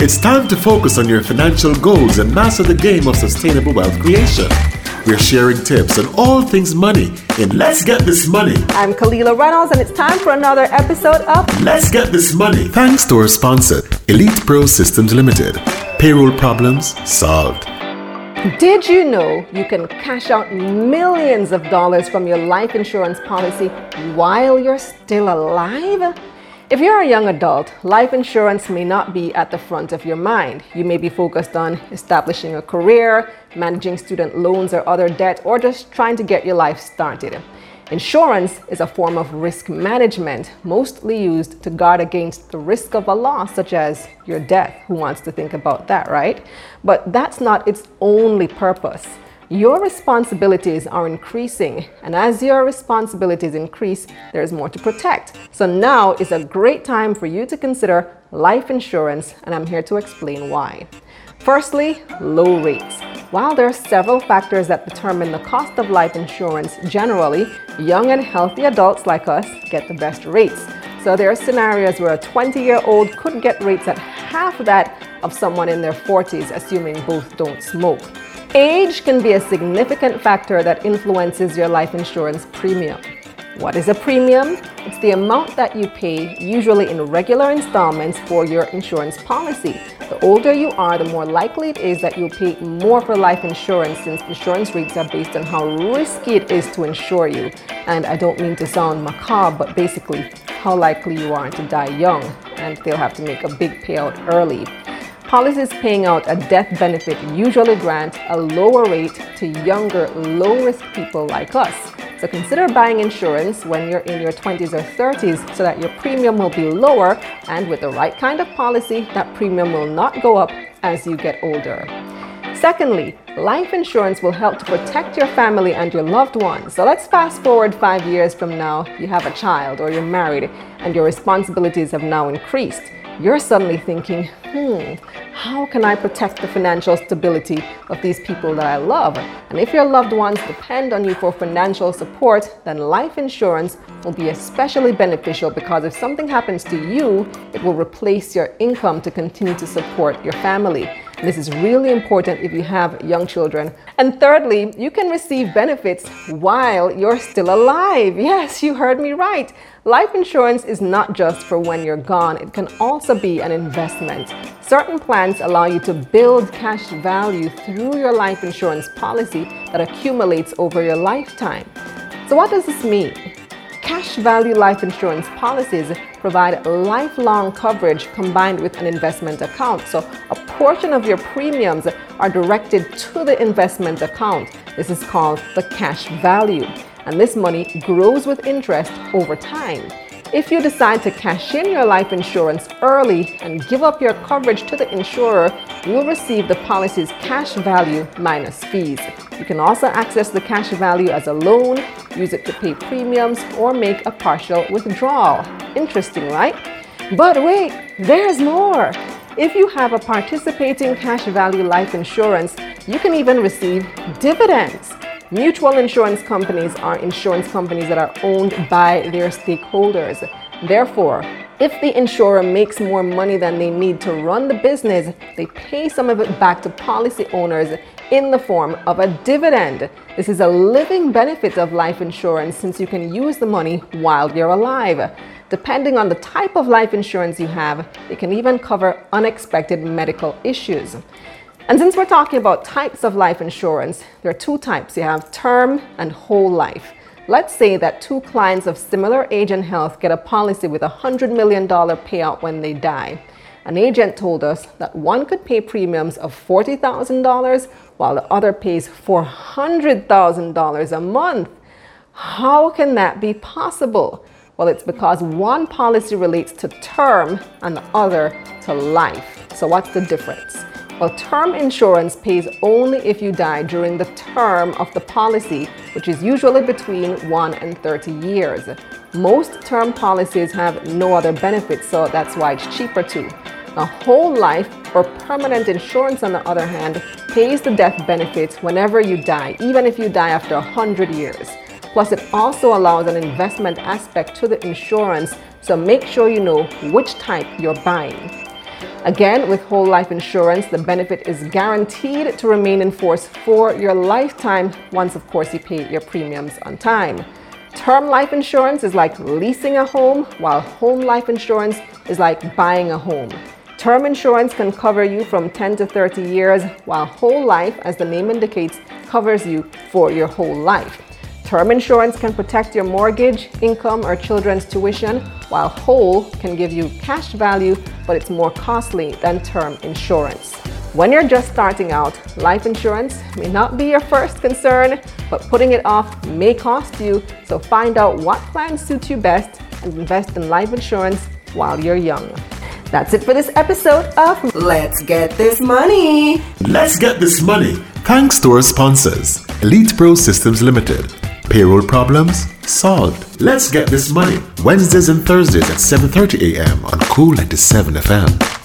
It's time to focus on your financial goals and master the game of sustainable wealth creation. We're sharing tips on all things money in Let's Get This Money. I'm Kalila Reynolds, and it's time for another episode of Let's Get This Money. Thanks to our sponsor, Elite Pro Systems Limited. Payroll problems solved. Did you know you can cash out millions of dollars from your life insurance policy while you're still alive? If you're a young adult, life insurance may not be at the front of your mind. You may be focused on establishing a career, managing student loans or other debt, or just trying to get your life started. Insurance is a form of risk management, mostly used to guard against the risk of a loss, such as your death. Who wants to think about that, right? But that's not its only purpose. Your responsibilities are increasing, and as your responsibilities increase, there's more to protect. So now is a great time for you to consider life insurance, and I'm here to explain why. Firstly, low rates. While there are several factors that determine the cost of life insurance, generally, young and healthy adults like us get the best rates. So there are scenarios where a 20 year old could get rates at half that of someone in their 40s, assuming both don't smoke. Age can be a significant factor that influences your life insurance premium. What is a premium? It's the amount that you pay, usually in regular installments, for your insurance policy. The older you are, the more likely it is that you'll pay more for life insurance since insurance rates are based on how risky it is to insure you. And I don't mean to sound macabre, but basically how likely you are to die young, and they'll have to make a big payout early. Policies paying out a death benefit usually grant a lower rate to younger, low risk people like us. So consider buying insurance when you're in your 20s or 30s so that your premium will be lower, and with the right kind of policy, that premium will not go up as you get older. Secondly, life insurance will help to protect your family and your loved ones. So let's fast forward five years from now, you have a child or you're married and your responsibilities have now increased you're suddenly thinking, hmm, how can I protect the financial stability of these people that I love? And if your loved ones depend on you for financial support, then life insurance will be especially beneficial because if something happens to you, it will replace your income to continue to support your family. This is really important if you have young children. And thirdly, you can receive benefits while you're still alive. Yes, you heard me right. Life insurance is not just for when you're gone, it can also be an investment. Certain plans allow you to build cash value through your life insurance policy that accumulates over your lifetime. So, what does this mean? Cash value life insurance policies provide lifelong coverage combined with an investment account. So, a portion of your premiums are directed to the investment account. This is called the cash value and this money grows with interest over time. If you decide to cash in your life insurance early and give up your coverage to the insurer, you'll receive the policy's cash value minus fees. You can also access the cash value as a loan, use it to pay premiums, or make a partial withdrawal. Interesting, right? But wait, there's more. If you have a participating cash value life insurance, you can even receive dividends. Mutual insurance companies are insurance companies that are owned by their stakeholders. Therefore, if the insurer makes more money than they need to run the business, they pay some of it back to policy owners in the form of a dividend. This is a living benefit of life insurance since you can use the money while you're alive. Depending on the type of life insurance you have, it can even cover unexpected medical issues. And since we're talking about types of life insurance, there are two types. You have term and whole life. Let's say that two clients of similar age and health get a policy with a $100 million payout when they die. An agent told us that one could pay premiums of $40,000 while the other pays $400,000 a month. How can that be possible? Well, it's because one policy relates to term and the other to life. So, what's the difference? Well, term insurance pays only if you die during the term of the policy, which is usually between 1 and 30 years. Most term policies have no other benefits, so that's why it's cheaper too. A whole life or permanent insurance, on the other hand, pays the death benefits whenever you die, even if you die after 100 years. Plus, it also allows an investment aspect to the insurance, so make sure you know which type you're buying. Again, with whole life insurance, the benefit is guaranteed to remain in force for your lifetime once, of course, you pay your premiums on time. Term life insurance is like leasing a home, while home life insurance is like buying a home. Term insurance can cover you from 10 to 30 years, while whole life, as the name indicates, covers you for your whole life. Term insurance can protect your mortgage, income, or children's tuition, while whole can give you cash value, but it's more costly than term insurance. When you're just starting out, life insurance may not be your first concern, but putting it off may cost you. So find out what plan suits you best and invest in life insurance while you're young. That's it for this episode of Let's Get This Money. Let's get this money. Thanks to our sponsors, Elite Pro Systems Limited. Payroll problems solved. Let's get this money. Wednesdays and Thursdays at 7:30 a.m. on Kool 97 FM.